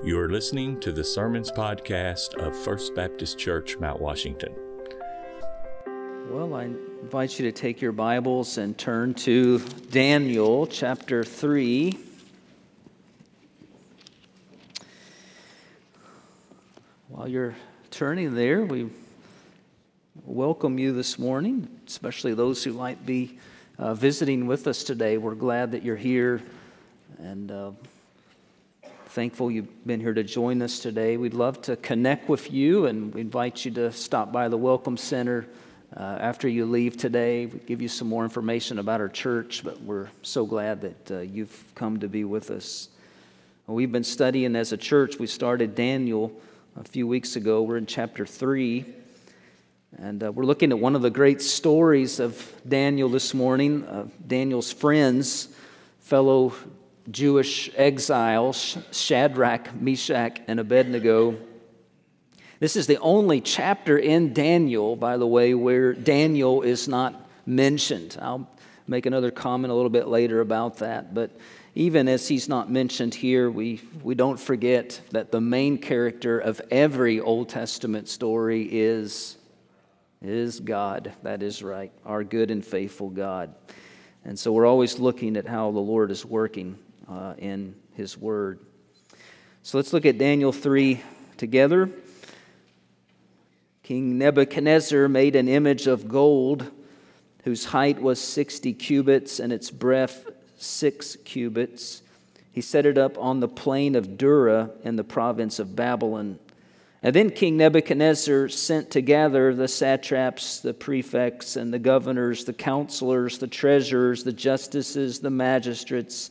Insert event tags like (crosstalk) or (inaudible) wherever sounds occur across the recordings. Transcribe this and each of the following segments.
You are listening to the Sermons Podcast of First Baptist Church, Mount Washington. Well, I invite you to take your Bibles and turn to Daniel chapter 3. While you're turning there, we welcome you this morning, especially those who might be uh, visiting with us today. We're glad that you're here and uh, thankful you've been here to join us today. We'd love to connect with you and we invite you to stop by the Welcome Center uh, after you leave today. We give you some more information about our church, but we're so glad that uh, you've come to be with us. We've been studying as a church. We started Daniel a few weeks ago. We're in chapter 3. And uh, we're looking at one of the great stories of Daniel this morning, Daniel's friends, fellow Jewish exiles, Shadrach, Meshach, and Abednego. This is the only chapter in Daniel, by the way, where Daniel is not mentioned. I'll make another comment a little bit later about that. But even as he's not mentioned here, we, we don't forget that the main character of every Old Testament story is, is God. That is right, our good and faithful God. And so we're always looking at how the Lord is working uh, in His Word. So let's look at Daniel 3 together. King Nebuchadnezzar made an image of gold whose height was 60 cubits and its breadth 6 cubits. He set it up on the plain of Dura in the province of Babylon. And then King Nebuchadnezzar sent to gather the satraps, the prefects, and the governors, the counselors, the treasurers, the justices, the magistrates,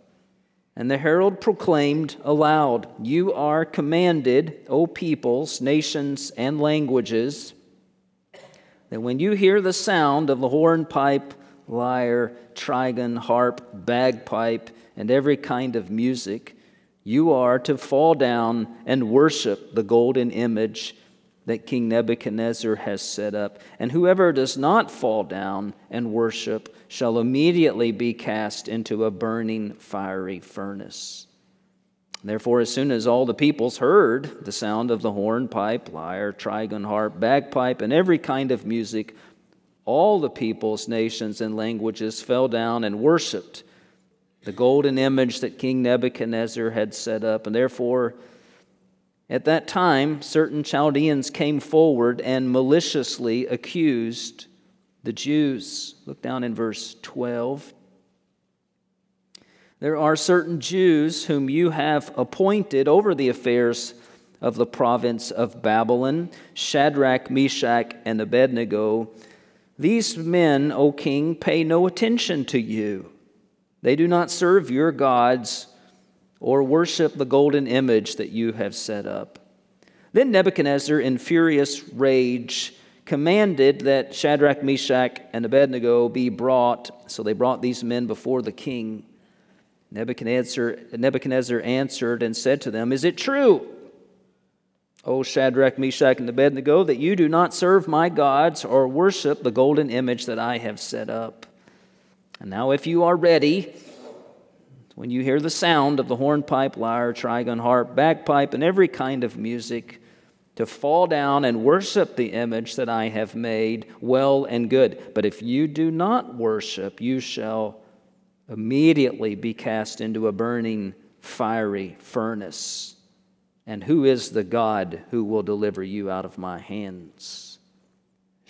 And the herald proclaimed aloud, You are commanded, O peoples, nations, and languages, that when you hear the sound of the hornpipe, lyre, trigon, harp, bagpipe, and every kind of music, you are to fall down and worship the golden image that King Nebuchadnezzar has set up. And whoever does not fall down and worship shall immediately be cast into a burning fiery furnace. Therefore, as soon as all the peoples heard the sound of the horn, pipe, lyre, trigon, harp, bagpipe, and every kind of music, all the peoples, nations, and languages fell down and worshiped the golden image that King Nebuchadnezzar had set up. And therefore, at that time, certain Chaldeans came forward and maliciously accused the Jews. Look down in verse 12. There are certain Jews whom you have appointed over the affairs of the province of Babylon Shadrach, Meshach, and Abednego. These men, O king, pay no attention to you. They do not serve your gods or worship the golden image that you have set up. Then Nebuchadnezzar, in furious rage, commanded that Shadrach, Meshach, and Abednego be brought. So they brought these men before the king. Nebuchadnezzar, Nebuchadnezzar answered and said to them, Is it true, O Shadrach, Meshach, and Abednego, that you do not serve my gods or worship the golden image that I have set up? And now, if you are ready, when you hear the sound of the hornpipe, lyre, trigon, harp, bagpipe, and every kind of music, to fall down and worship the image that I have made, well and good. But if you do not worship, you shall immediately be cast into a burning, fiery furnace. And who is the God who will deliver you out of my hands?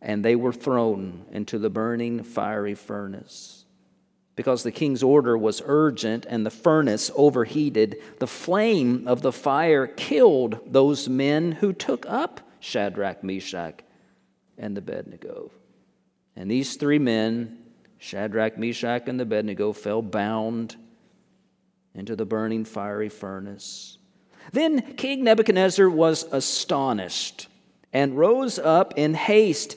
and they were thrown into the burning fiery furnace. Because the king's order was urgent and the furnace overheated, the flame of the fire killed those men who took up Shadrach, Meshach, and Abednego. And these three men, Shadrach, Meshach, and Abednego, fell bound into the burning fiery furnace. Then King Nebuchadnezzar was astonished and rose up in haste.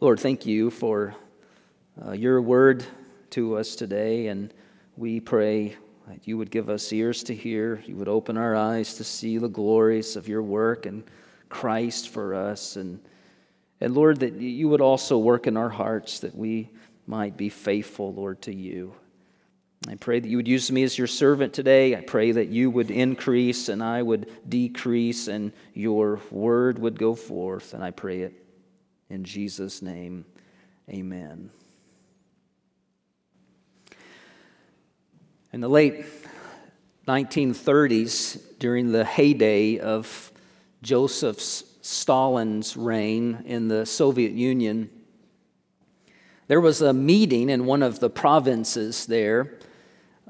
Lord, thank you for uh, your word to us today, and we pray that you would give us ears to hear, you would open our eyes to see the glories of your work and Christ for us, and and Lord, that you would also work in our hearts that we might be faithful, Lord, to you. I pray that you would use me as your servant today. I pray that you would increase and I would decrease and your word would go forth. And I pray it in Jesus' name. Amen. In the late 1930s, during the heyday of Joseph's Stalin's reign in the Soviet Union, there was a meeting in one of the provinces there.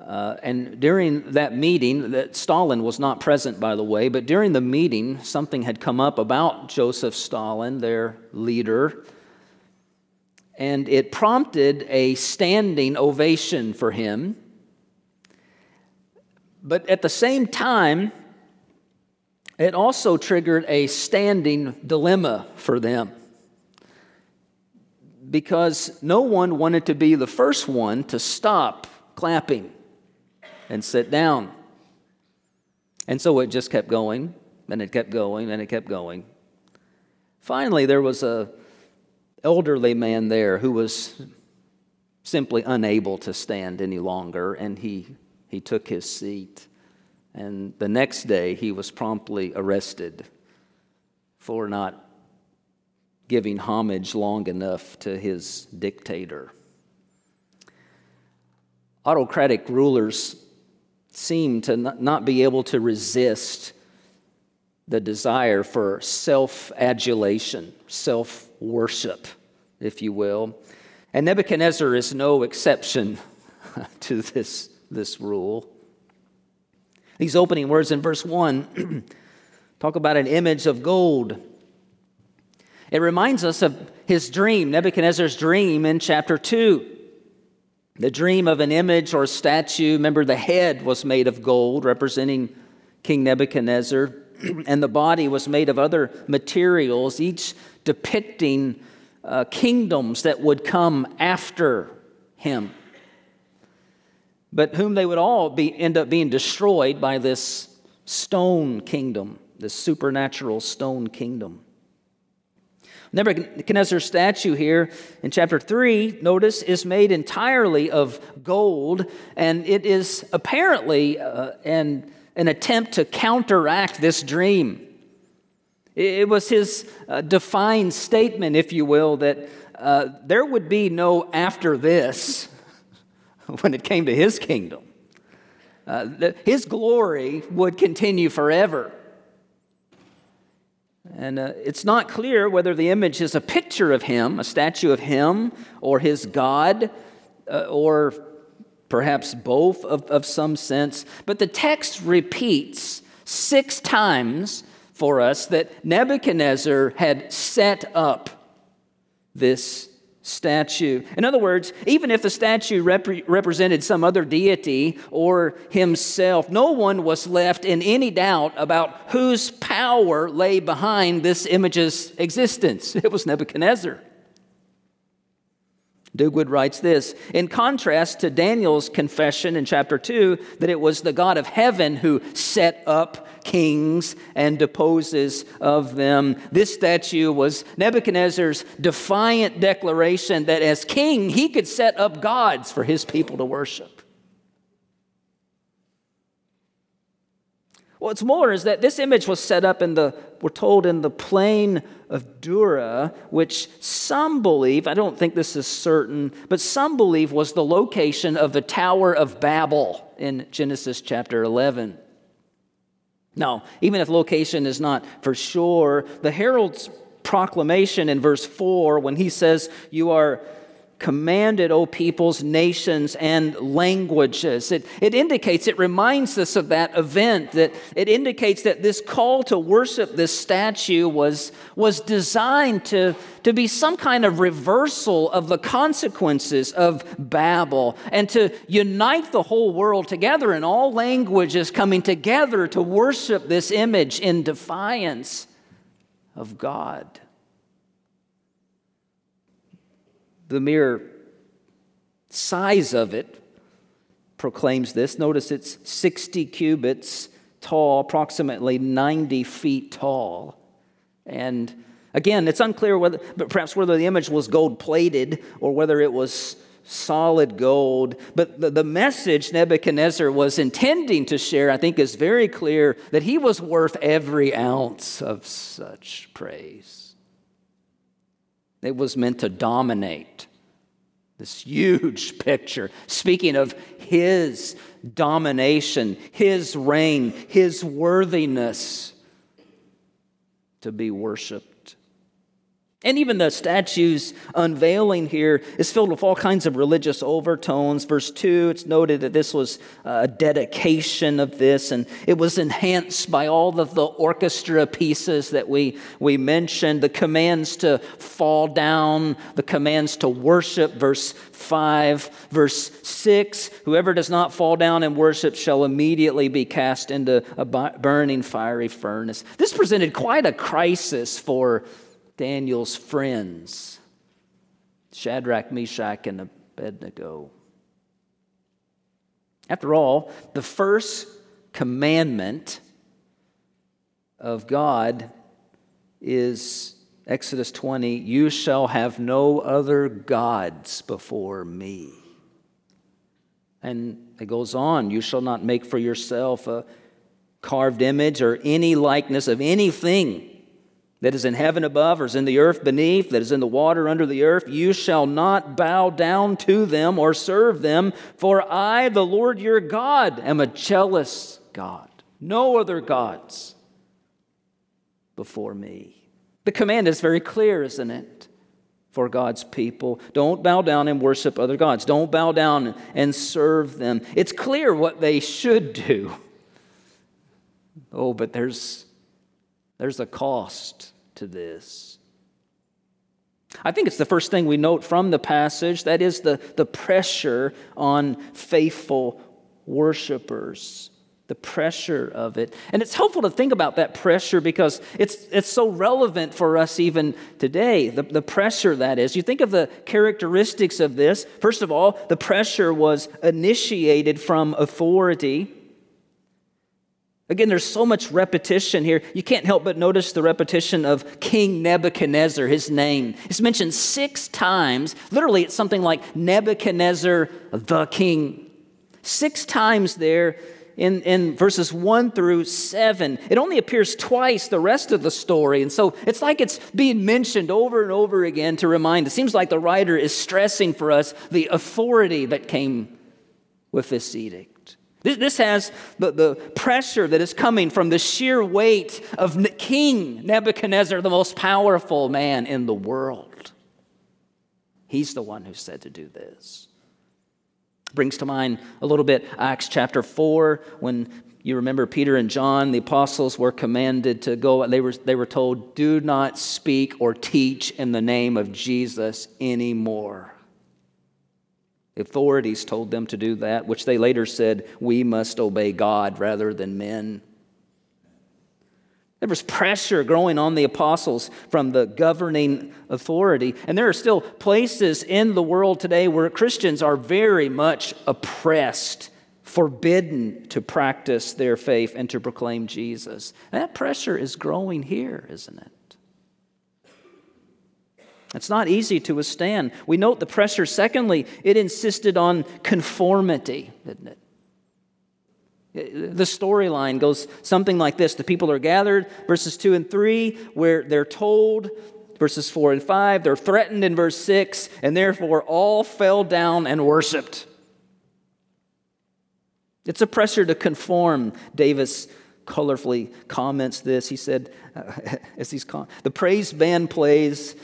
Uh, and during that meeting, that Stalin was not present, by the way, but during the meeting, something had come up about Joseph Stalin, their leader, and it prompted a standing ovation for him. But at the same time, it also triggered a standing dilemma for them because no one wanted to be the first one to stop clapping and sit down. And so it just kept going, and it kept going, and it kept going. Finally, there was a elderly man there who was simply unable to stand any longer, and he, he took his seat. And the next day, he was promptly arrested for not giving homage long enough to his dictator. Autocratic rulers seem to not be able to resist the desire for self adulation, self worship, if you will. And Nebuchadnezzar is no exception (laughs) to this, this rule. These opening words in verse 1 (clears throat) talk about an image of gold. It reminds us of his dream, Nebuchadnezzar's dream in chapter 2. The dream of an image or statue. Remember, the head was made of gold, representing King Nebuchadnezzar, (clears throat) and the body was made of other materials, each depicting uh, kingdoms that would come after him but whom they would all be, end up being destroyed by this stone kingdom, this supernatural stone kingdom. Nebuchadnezzar's statue here in chapter 3, notice, is made entirely of gold, and it is apparently uh, an, an attempt to counteract this dream. It was his uh, defined statement, if you will, that uh, there would be no after this. (laughs) when it came to his kingdom. Uh, his glory would continue forever. And uh, it's not clear whether the image is a picture of him, a statue of him, or his God, uh, or perhaps both of, of some sense. But the text repeats six times for us that Nebuchadnezzar had set up this statue. In other words, even if the statue rep- represented some other deity or himself, no one was left in any doubt about whose power lay behind this image's existence. (laughs) It was Nebuchadnezzar. Duguid writes this In contrast to Daniel's confession in chapter 2 that it was the God of heaven who set up kings and deposes of them, this statue was Nebuchadnezzar's defiant declaration that as king, he could set up gods for his people to worship. What's more is that this image was set up in the, we're told, in the plain of Dura, which some believe, I don't think this is certain, but some believe was the location of the Tower of Babel in Genesis chapter 11. Now, even if location is not for sure, the herald's proclamation in verse 4, when he says, You are commanded, O peoples, nations, and languages. It, it indicates, it reminds us of that event, that it indicates that this call to worship this statue was, was designed to, to be some kind of reversal of the consequences of Babel and to unite the whole world together in all languages coming together to worship this image in defiance of God. The mere size of it proclaims this. Notice it's 60 cubits tall, approximately 90 feet tall. And again, it's unclear whether, but perhaps whether the image was gold plated or whether it was solid gold. But the, the message Nebuchadnezzar was intending to share, I think, is very clear that he was worth every ounce of such praise. It was meant to dominate. This huge (laughs) picture, speaking of his domination, his reign, his worthiness to be worshiped. And even the statue's unveiling here is filled with all kinds of religious overtones. Verse 2, it's noted that this was uh, a dedication of this, and it was enhanced by all of the orchestra pieces that we, we mentioned the commands to fall down, the commands to worship. Verse 5, verse 6 Whoever does not fall down and worship shall immediately be cast into a burning fiery furnace. This presented quite a crisis for Daniel's friends Shadrach, Meshach, and Abednego. After all, the first commandment of God is Exodus 20 You shall have no other gods before me. And it goes on You shall not make for yourself a carved image or any likeness of anything that is in heaven above or is in the earth beneath, that is in the water under the earth, you shall not bow down to them or serve them, for I, the Lord your God, am a jealous God. No other gods before me. The command is very clear, isn't it? For God's people. Don't bow down and worship other gods. Don't bow down and serve them. It's clear what they should do. Oh, but there's there's a cost to this. I think it's the first thing we note from the passage that is the, the pressure on faithful worshipers. The pressure of it. And it's helpful to think about that pressure because it's, it's so relevant for us even today. The, the pressure that is. You think of the characteristics of this. First of all, the pressure was initiated from authority. Again, there's so much repetition here. You can't help but notice the repetition of King Nebuchadnezzar, his name. It's mentioned six times. Literally, it's something like Nebuchadnezzar the king. Six times there in, in verses 1 through 7. It only appears twice the rest of the story. And so it's like it's being mentioned over and over again to remind. It seems like the writer is stressing for us the authority that came with this edict. This has the, the pressure that is coming from the sheer weight of King Nebuchadnezzar, the most powerful man in the world. He's the one who said to do this. Brings to mind a little bit Acts chapter 4 when you remember Peter and John, the apostles were commanded to go. They were, they were told, do not speak or teach in the name of Jesus anymore. Authorities told them to do that, which they later said, we must obey God rather than men. There was pressure growing on the apostles from the governing authority. And there are still places in the world today where Christians are very much oppressed, forbidden to practice their faith and to proclaim Jesus. And that pressure is growing here, isn't it? It's not easy to withstand. We note the pressure. Secondly, it insisted on conformity, didn't it? The storyline goes something like this The people are gathered, verses 2 and 3, where they're told, verses 4 and 5, they're threatened in verse 6, and therefore all fell down and worshiped. It's a pressure to conform. Davis colorfully comments this. He said, (laughs) as he's con- the praise band plays,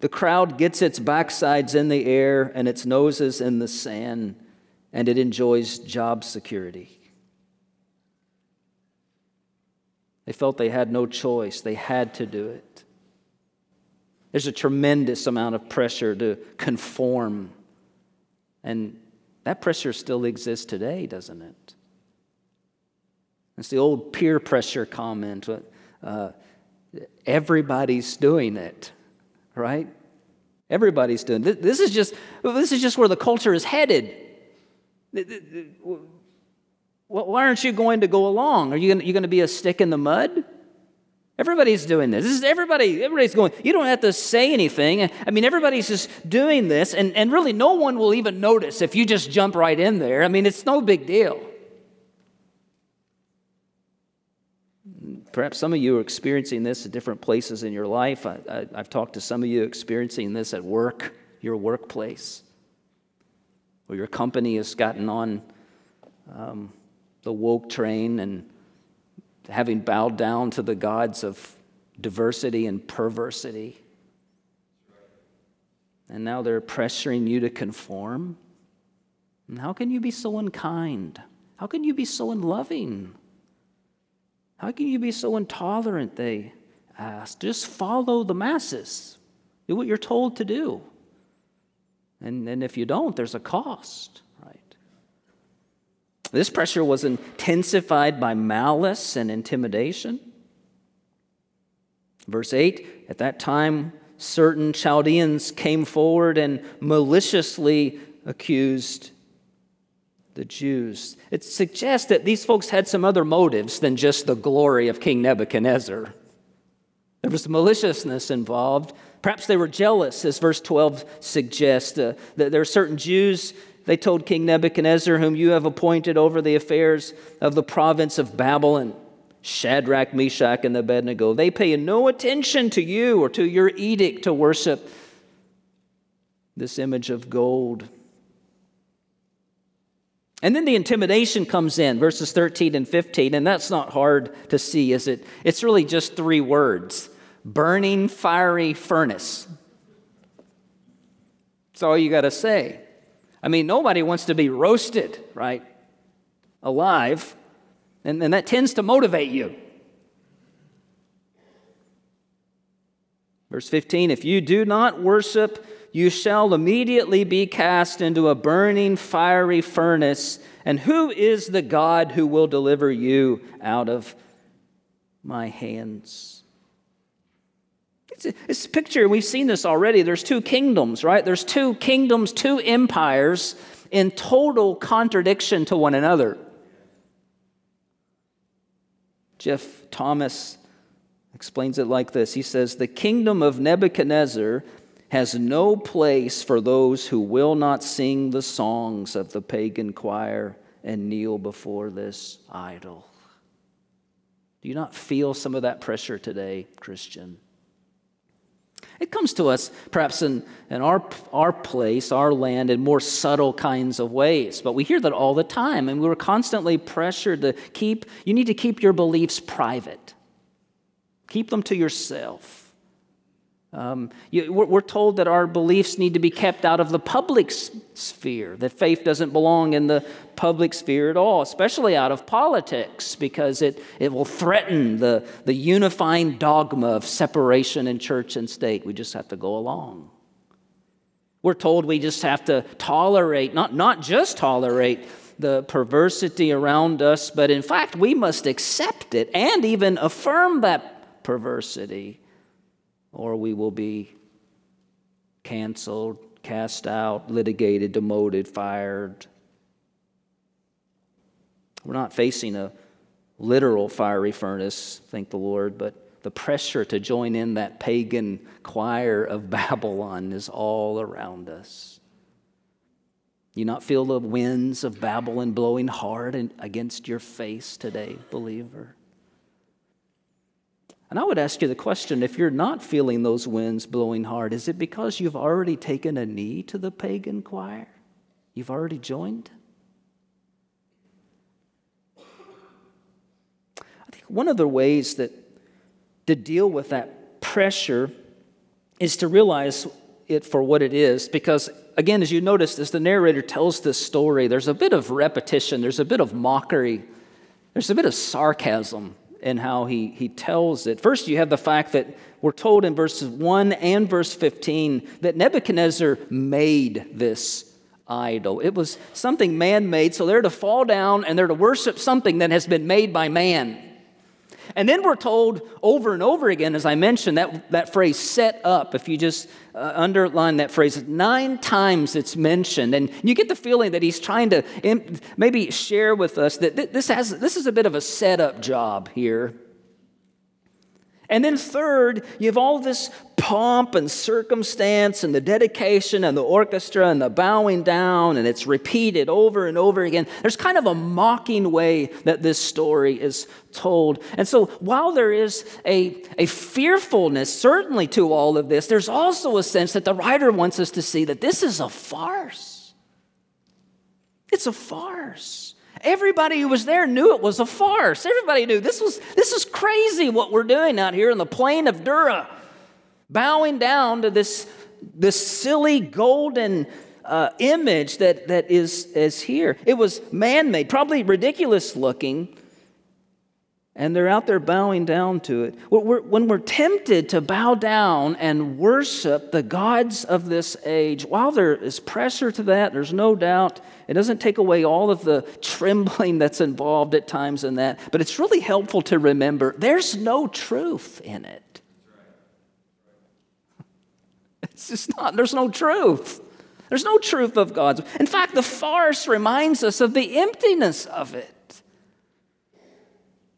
the crowd gets its backsides in the air and its noses in the sand, and it enjoys job security. They felt they had no choice, they had to do it. There's a tremendous amount of pressure to conform. And that pressure still exists today, doesn't it? It's the old peer pressure comment. Uh, everybody's doing it, right? Everybody's doing. This is just this is just where the culture is headed. Why aren't you going to go along? Are you you going to be a stick in the mud? Everybody's doing this. This is everybody, everybody's going. You don't have to say anything. I mean, everybody's just doing this, and, and really no one will even notice if you just jump right in there. I mean, it's no big deal. Perhaps some of you are experiencing this at different places in your life. I, have talked to some of you experiencing this at work, your workplace, where your company has gotten on um, the woke train and having bowed down to the gods of diversity and perversity. And now they're pressuring you to conform. And how can you be so unkind? How can you be so unloving? How can you be so intolerant? They asked. Just follow the masses, do what you're told to do. And, and if you don't, there's a cost. Right? This pressure was intensified by malice and intimidation. Verse 8 At that time, certain Chaldeans came forward and maliciously accused the Jews. It suggests that these folks had some other motives than just the glory of King Nebuchadnezzar. There was maliciousness involved. Perhaps they were jealous, as verse 12 suggests. Uh, that there are certain Jews they told King Nebuchadnezzar, whom you have appointed over the affairs of the province of Babylon, Shadrach, Meshach, and Abednego, they pay no attention to you or to your edict to worship this image of gold. And then the intimidation comes in, verses 13 and 15, and that's not hard to see, is it? It's really just three words burning fiery furnace. That's all you got to say. I mean, nobody wants to be roasted, right? Alive. And, and that tends to motivate you. Verse 15 If you do not worship, you shall immediately be cast into a burning fiery furnace. And who is the God who will deliver you out of my hands? It's a picture, we've seen this already. There's two kingdoms, right? There's two kingdoms, two empires in total contradiction to one another. Jeff Thomas explains it like this He says, The kingdom of Nebuchadnezzar has no place for those who will not sing the songs of the pagan choir and kneel before this idol. Do you not feel some of that pressure today, Christian? It comes to us perhaps in, in our, our place, our land, in more subtle kinds of ways. But we hear that all the time, and we're constantly pressured to keep, you need to keep your beliefs private, keep them to yourself. Um, you, we're told that our beliefs need to be kept out of the public sphere, that faith doesn't belong in the public sphere at all, especially out of politics, because it, it will threaten the, the unifying dogma of separation in church and state. We just have to go along. We're told we just have to tolerate, not, not just tolerate the perversity around us, but in fact, we must accept it and even affirm that perversity or we will be canceled, cast out, litigated, demoted, fired. We're not facing a literal fiery furnace, thank the Lord, but the pressure to join in that pagan choir of (laughs) Babylon is all around us. You not feel the winds of Babylon blowing hard against your face today, believer? And I would ask you the question if you're not feeling those winds blowing hard, is it because you've already taken a knee to the pagan choir? You've already joined? I think one of the ways that to deal with that pressure is to realize it for what it is because again as you notice as the narrator tells this story there's a bit of repetition there's a bit of mockery there's a bit of sarcasm and how he, he tells it. First, you have the fact that we're told in verses 1 and verse 15 that Nebuchadnezzar made this idol. It was something man made, so they're to fall down and they're to worship something that has been made by man. And then we're told over and over again, as I mentioned, that, that phrase set up, if you just uh, underline that phrase, nine times it's mentioned. And you get the feeling that he's trying to maybe share with us that th- this, has, this is a bit of a setup job here. And then, third, you have all this pomp and circumstance and the dedication and the orchestra and the bowing down, and it's repeated over and over again. There's kind of a mocking way that this story is told. And so, while there is a, a fearfulness, certainly, to all of this, there's also a sense that the writer wants us to see that this is a farce. It's a farce. Everybody who was there knew it was a farce. Everybody knew this was this is crazy what we're doing out here in the plain of Dura, bowing down to this this silly golden uh, image that that is is here. It was man-made, probably ridiculous looking, and they're out there bowing down to it. When we're tempted to bow down and worship the gods of this age, while there is pressure to that, there's no doubt, it doesn't take away all of the (laughs) trembling that's involved at times in that, but it's really helpful to remember there's no truth in it. (laughs) It's just not, there's no truth. There's no truth of God's. In fact, the farce reminds us of the emptiness of it.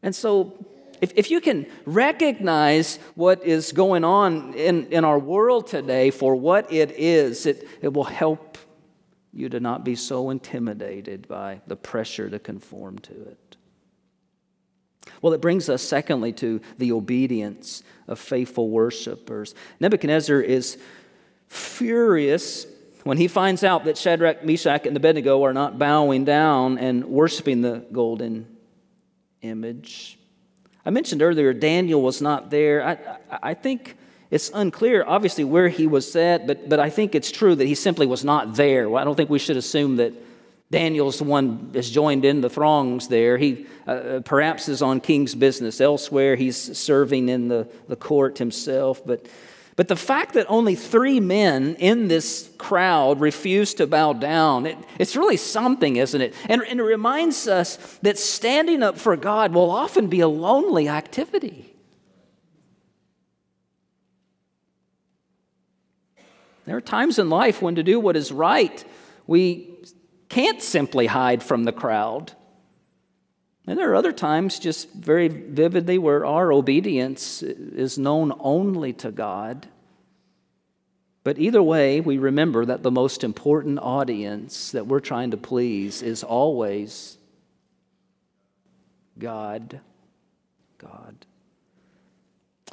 And so, if, if you can recognize what is going on in, in our world today for what it is, it, it will help you to not be so intimidated by the pressure to conform to it. Well, it brings us, secondly, to the obedience of faithful worshipers. Nebuchadnezzar is furious when he finds out that Shadrach, Meshach, and Abednego are not bowing down and worshiping the golden image. I mentioned earlier Daniel was not there. I, I, think it's unclear, obviously, where he was at, but, but I think it's true that he simply was not there. Well, I don't think we should assume that Daniel's the one that's joined in the throngs there. He uh, perhaps is on king's business elsewhere. He's serving in the, the court himself, but but the fact that only three men in this crowd refused to bow down, it, it's really something, isn't it? And, and it reminds us that standing up for God will often be a lonely activity. There are times in life when to do what is right, we can't simply hide from the crowd. And there are other times, just very vividly, where our obedience is known only to God. But either way, we remember that the most important audience that we're trying to please is always God. God.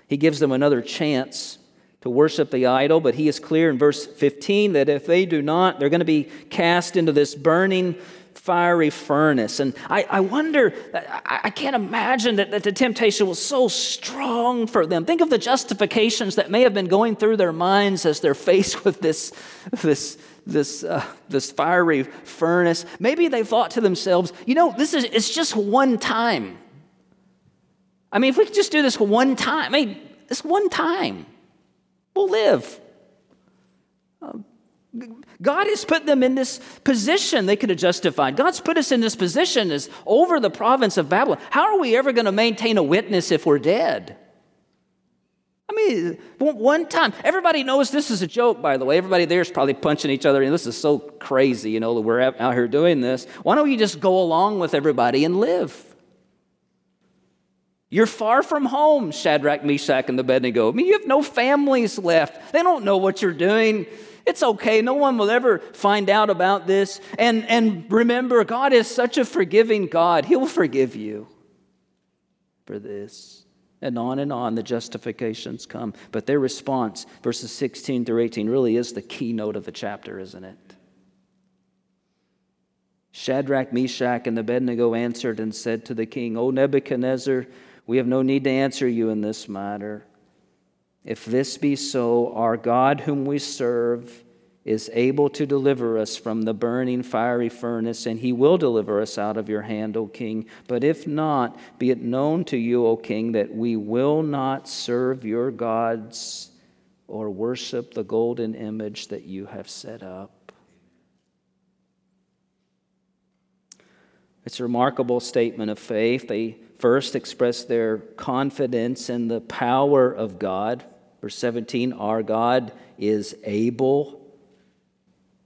He gives them another chance to worship the idol, but he is clear in verse 15 that if they do not, they're going to be cast into this burning fiery furnace. And I, I wonder, I, I can't imagine that, that the temptation was so strong for them. Think of the justifications that may have been going through their minds as they're faced with this, this, this, uh, this fiery furnace. Maybe they thought to themselves, you know, this is it's just one time. I mean, if we could just do this one time, I mean, this one time, we'll live. God has put them in this position they could have justified. God's put us in this position as over the province of Babylon. How are we ever going to maintain a witness if we're dead? I mean, one time, everybody knows this is a joke, by the way. Everybody there is probably punching each other, this is so crazy, you know, that we're out here doing this. Why don't you just go along with everybody and live? You're far from home, Shadrach, Meshach, and Abednego. I mean, you have no families left. They don't know what you're doing. It's okay. No one will ever find out about this. And, and remember, God is such a forgiving God. He'll forgive you for this. And on and on, the justifications come. But their response, verses 16 through 18, really is the keynote of the chapter, isn't it? Shadrach, Meshach, and Abednego answered and said to the king, O Nebuchadnezzar, we have no need to answer you in this matter. If this be so, our God, whom we serve, is able to deliver us from the burning fiery furnace, and he will deliver us out of your hand, O king. But if not, be it known to you, O king, that we will not serve your gods or worship the golden image that you have set up. It's a remarkable statement of faith. They first express their confidence in the power of God. Verse 17 Our God is able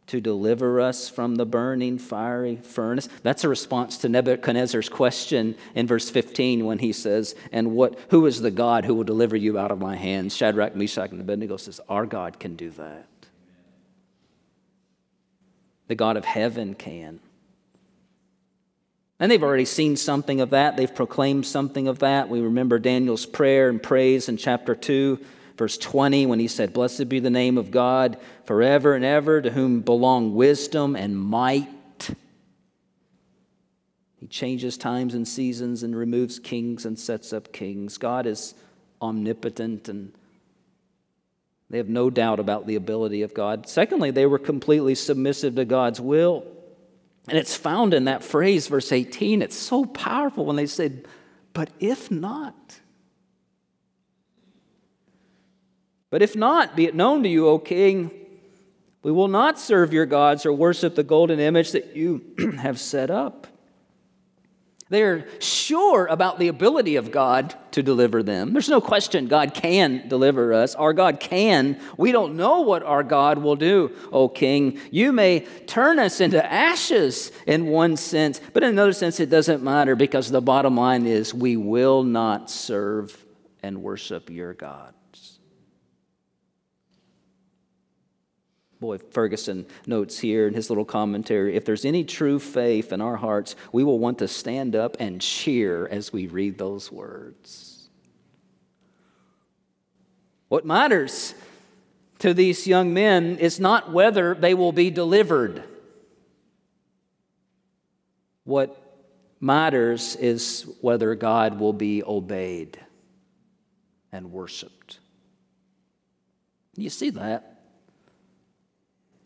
to deliver us from the burning fiery furnace. That's a response to Nebuchadnezzar's question in verse 15 when he says, And what who is the God who will deliver you out of my hands? Shadrach, Meshach, and Abednego says, Our God can do that. The God of heaven can. And they've already seen something of that. They've proclaimed something of that. We remember Daniel's prayer and praise in chapter 2 verse 20, when he said, Blessed be the name of God forever and ever, to whom belong wisdom and might. He changes times and seasons and removes kings and sets up kings. God is omnipotent and they have no doubt about the ability of God. Secondly, they were completely submissive to God's will. And it's found in that phrase, verse 18. It's so powerful when they said, But if not, But if not, be it known to you, O king, we will not serve your gods or worship the golden image that you (clears throat) have set up. They are sure about the ability of God to deliver them. There's no question God can deliver us. Our God can. We don't know what our God will do, O king. You may turn us into ashes in one sense, but in another sense, it doesn't matter because the bottom line is we will not serve and worship your God. Boy, Ferguson notes here in his little commentary if there's any true faith in our hearts, we will want to stand up and cheer as we read those words. What matters to these young men is not whether they will be delivered. What matters is whether God will be obeyed and worshiped. You see that?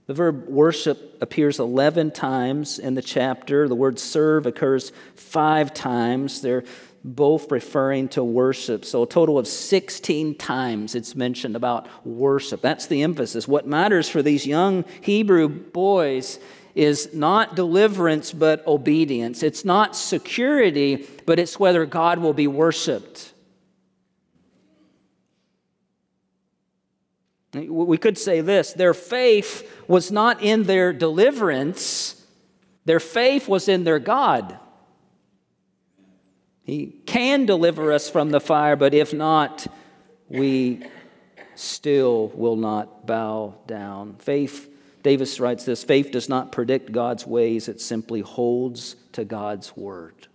The verb worship appears 11 times in the chapter. The word serve occurs five times. They're both referring to worship. So, a total of 16 times it's mentioned about worship. That's the emphasis. What matters for these young Hebrew boys is not deliverance, but obedience. It's not security, but it's whether God will be worshiped. We could say this their faith was not in their deliverance, their faith was in their God. He can deliver us from the fire, but if not, we still will not bow down. Faith, Davis writes this faith does not predict God's ways, it simply holds to God's word.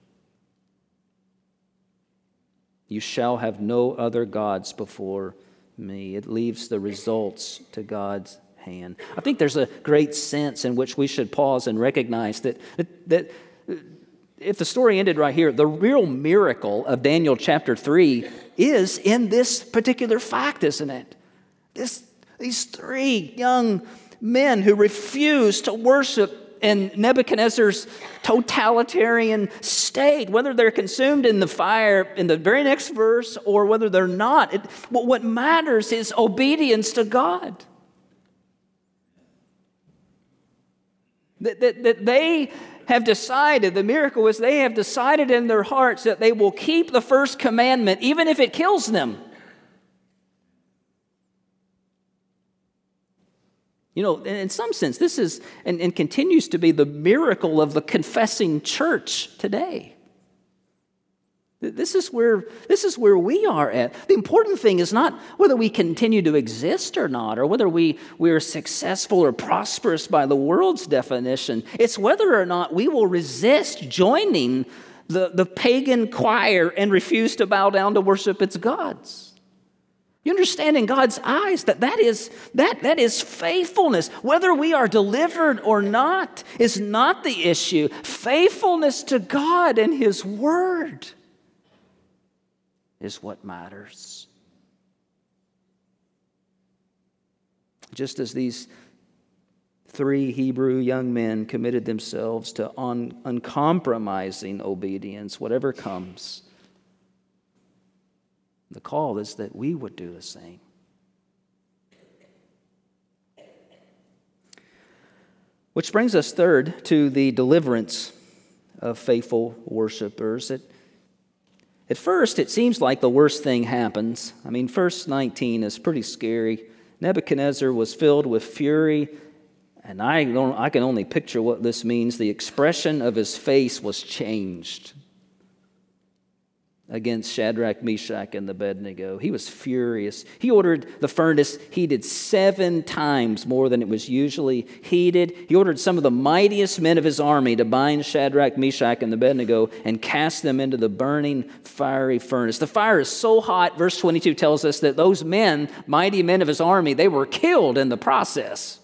You shall have no other gods before me. It leaves the results to God's hand. I think there's a great sense in which we should pause and recognize that, that, that if the story ended right here, the real miracle of Daniel chapter 3 is in this particular fact, isn't it? This, these three young men who refuse to worship in Nebuchadnezzar's totalitarian state, whether they're consumed in the fire in the very next verse or whether they're not. It, what matters is obedience to God. That, that, that they have decided, the miracle is they have decided in their hearts that they will keep the first commandment even if it kills them. You know, in some sense, this is and, and continues to be the miracle of the confessing church today. This is, where, this is where we are at. The important thing is not whether we continue to exist or not, or whether we, we are successful or prosperous by the world's definition. It's whether or not we will resist joining the, the pagan choir and refuse to bow down to worship its gods. You understand in God's eyes that that is, that, that is faithfulness. Whether we are delivered or not is not the issue. Faithfulness to God and His Word is what matters. Just as these three Hebrew young men committed themselves to un- uncompromising obedience, whatever comes the call is that we would do the same. Which brings us third to the deliverance of faithful worshipers. At, at first, it seems like the worst thing happens. I mean, verse 19 is pretty scary. Nebuchadnezzar was filled with fury, and I, don't, I can only picture what this means. The expression of his face was changed against Shadrach, Meshach, and Abednego. He was furious. He ordered the furnace heated seven times more than it was usually heated. He ordered some of the mightiest men of his army to bind Shadrach, Meshach, and Abednego and cast them into the burning, fiery furnace. The fire is so hot, verse 22 tells us that those men, mighty men of his army, they were killed in the process.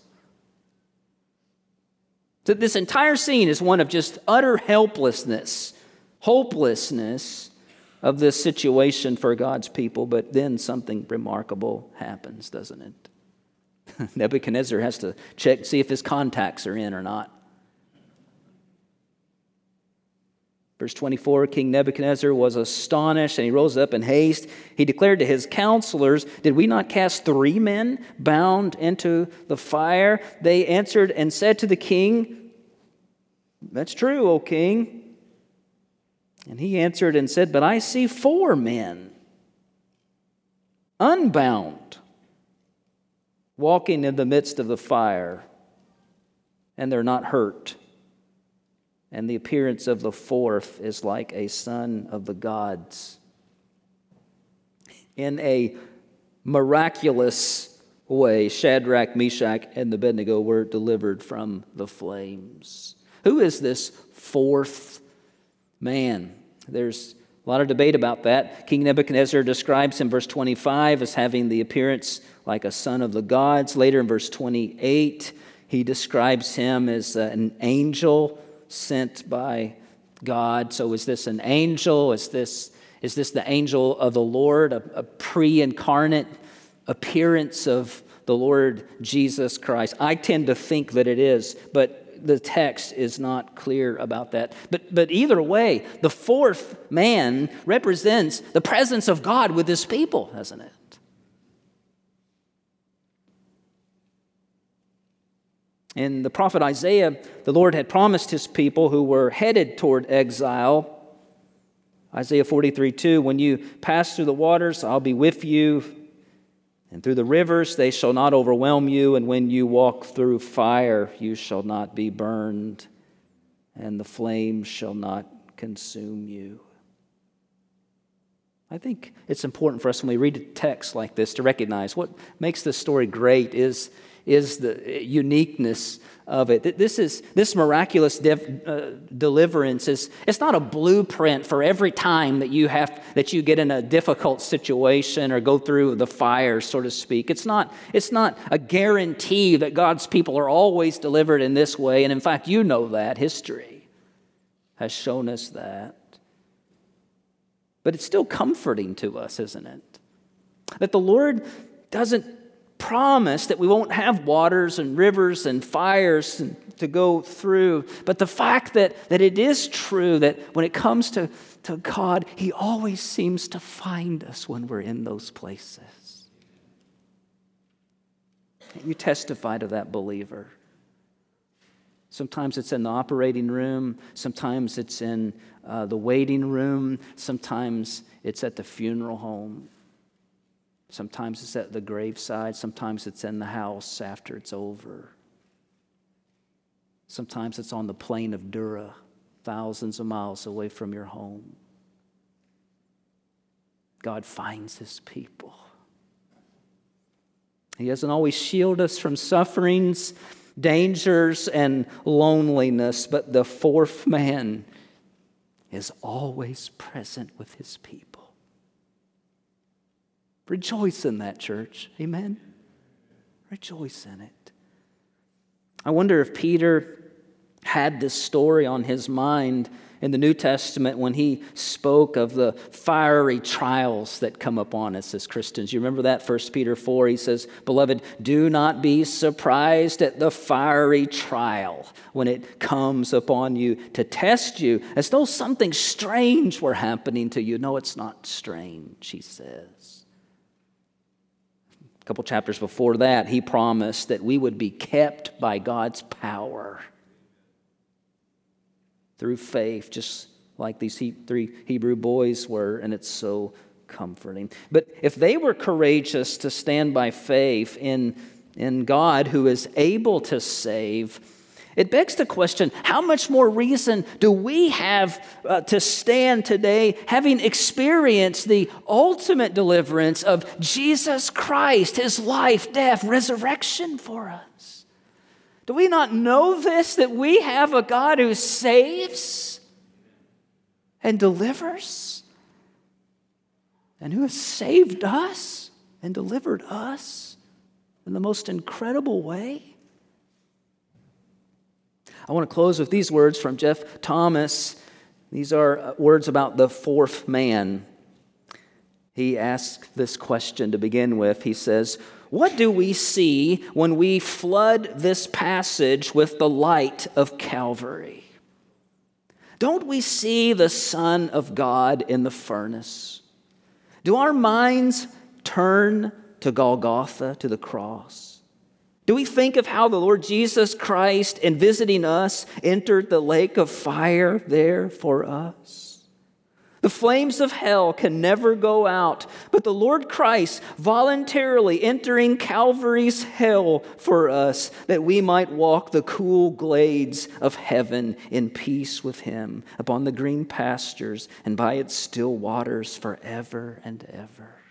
So this entire scene is one of just utter helplessness, hopelessness of this situation for God's people, but then something remarkable happens, doesn't it? (laughs) Nebuchadnezzar has to check, see if his contacts are in or not. Verse 24 King Nebuchadnezzar was astonished and he rose up in haste. He declared to his counselors, Did we not cast three men bound into the fire? They answered and said to the king, That's true, O king. And he answered and said, But I see four men, unbound, walking in the midst of the fire, and they're not hurt. And the appearance of the fourth is like a son of the gods. In a miraculous way, Shadrach, Meshach, and Abednego were delivered from the flames. Who is this fourth man. There's a lot of debate about that. King Nebuchadnezzar describes him, verse 25, as having the appearance like a son of the gods. Later in verse 28, he describes him as an angel sent by God. So is this an angel? Is this, is this the angel of the Lord, a, a pre incarnate appearance of the Lord Jesus Christ? I tend to think that it is, but the text is not clear about that. But, but either way, the fourth man represents the presence of God with his people, doesn't it? In the prophet Isaiah, the Lord had promised his people who were headed toward exile. Isaiah 43 2, when you pass through the waters, I'll be with you. And through the rivers they shall not overwhelm you, and when you walk through fire, you shall not be burned, and the flames shall not consume you. I think it's important for us when we read a text like this to recognize what makes this story great is, is the uniqueness of it. This is this miraculous de- uh, deliverance is it's not a blueprint for every time that you have that you get in a difficult situation or go through the fire, so to speak. It's not it's not a guarantee that God's people are always delivered in this way. And in fact, you know that history has shown us that. But it's still comforting to us, isn't it? That the Lord doesn't promise that we won't have waters and rivers and fires to go through. But the fact that, that it is true that when it comes to, to God, He always seems to find us when we're in those places. You testify to that believer. Sometimes it's in the operating room, sometimes it's in uh, the waiting room, sometimes it's at the funeral home. Sometimes it's at the graveside, sometimes it's in the house after it's over. Sometimes it's on the plain of Dura, thousands of miles away from your home. God finds his people. He doesn't always shield us from sufferings, dangers, and loneliness, but the fourth man is always present with his people. Rejoice in that, church. Amen? Rejoice in it. I wonder if Peter had this story on his mind in the New Testament when he spoke of the fiery trials that come upon us as Christians. You remember that? 1 Peter 4, he says, Beloved, do not be surprised at the fiery trial when it comes upon you to test you, as though something strange were happening to you. No, it's not strange, he says. A couple chapters before that, he promised that we would be kept by God's power through faith, just like these three Hebrew boys were, and it's so comforting. But if they were courageous to stand by faith in, in God who is able to save, it begs the question how much more reason do we have uh, to stand today having experienced the ultimate deliverance of Jesus Christ, his life, death, resurrection for us? Do we not know this that we have a God who saves and delivers and who has saved us and delivered us in the most incredible way? I want to close with these words from Geoff Thomas. These are uh, words about the fourth man. He asks this question to begin with. He says, What do we see when we flood this passage with the light of Calvary? Don't we see the Son of God in the furnace? Do our minds turn to Golgotha, to the cross? Do we think of how the Lord Jesus Christ, in visiting us, entered the lake of fire there for us? The flames of hell can never go out, but the Lord Christ voluntarily entering Calvary's hell for us that we might walk the cool glades of heaven in peace with Him upon the green pastures and by its still waters forever and ever.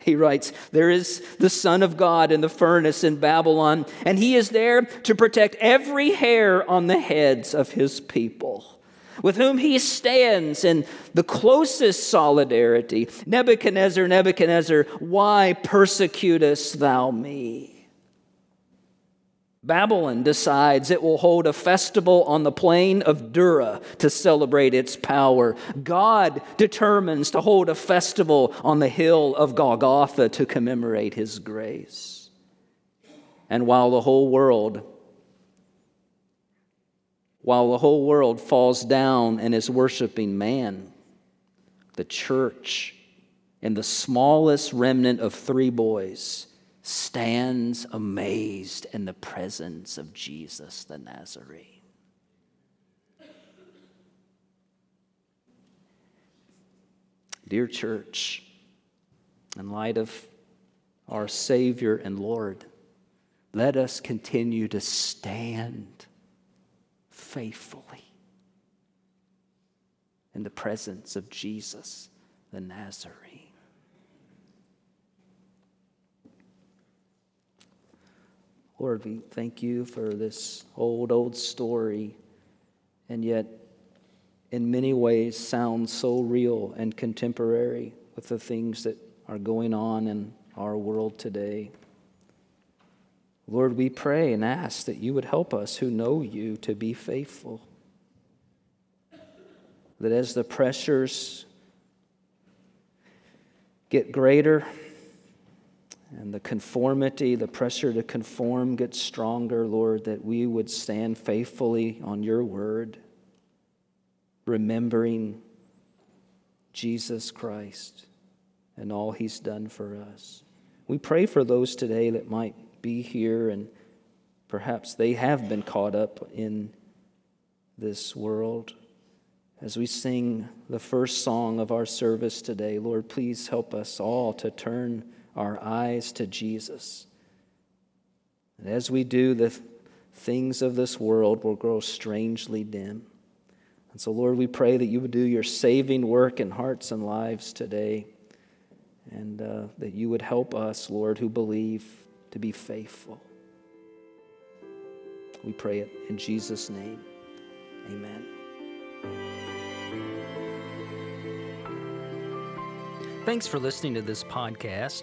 He writes, There is the Son of God in the furnace in Babylon, and he is there to protect every hair on the heads of his people, with whom he stands in the closest solidarity. Nebuchadnezzar, Nebuchadnezzar, why persecutest thou me? Babylon decides it will hold a festival on the plain of Dura to celebrate its power. God determines to hold a festival on the hill of Golgotha to commemorate his grace. And while the whole world while the whole world falls down and is worshiping man, the church and the smallest remnant of three boys stands amazed in the presence of Jesus the Nazarene. Dear church, in light of our Savior and Lord, let us continue to stand faithfully in the presence of Jesus the Nazarene. Lord, we thank you for this old, old story, and yet in many ways sounds so real and contemporary with the things that are going on in our world today. Lord, we pray and ask that you would help us who know you to be faithful. That as the pressures get greater and the conformity, the pressure to conform gets stronger, Lord, that we would stand faithfully on your word, remembering Jesus Christ and all he's done for us. We pray for those today that might be here and perhaps they have been caught up in this world. As we sing the first song of our service today, Lord, please help us all to turn our eyes to Jesus. And as we do, the things of this world will grow strangely dim. And so, Lord, we pray that you would do your saving work in hearts and lives today, and uh, that you would help us, Lord, who believe, to be faithful. We pray it in Jesus' name. Amen. Thanks for listening to this podcast.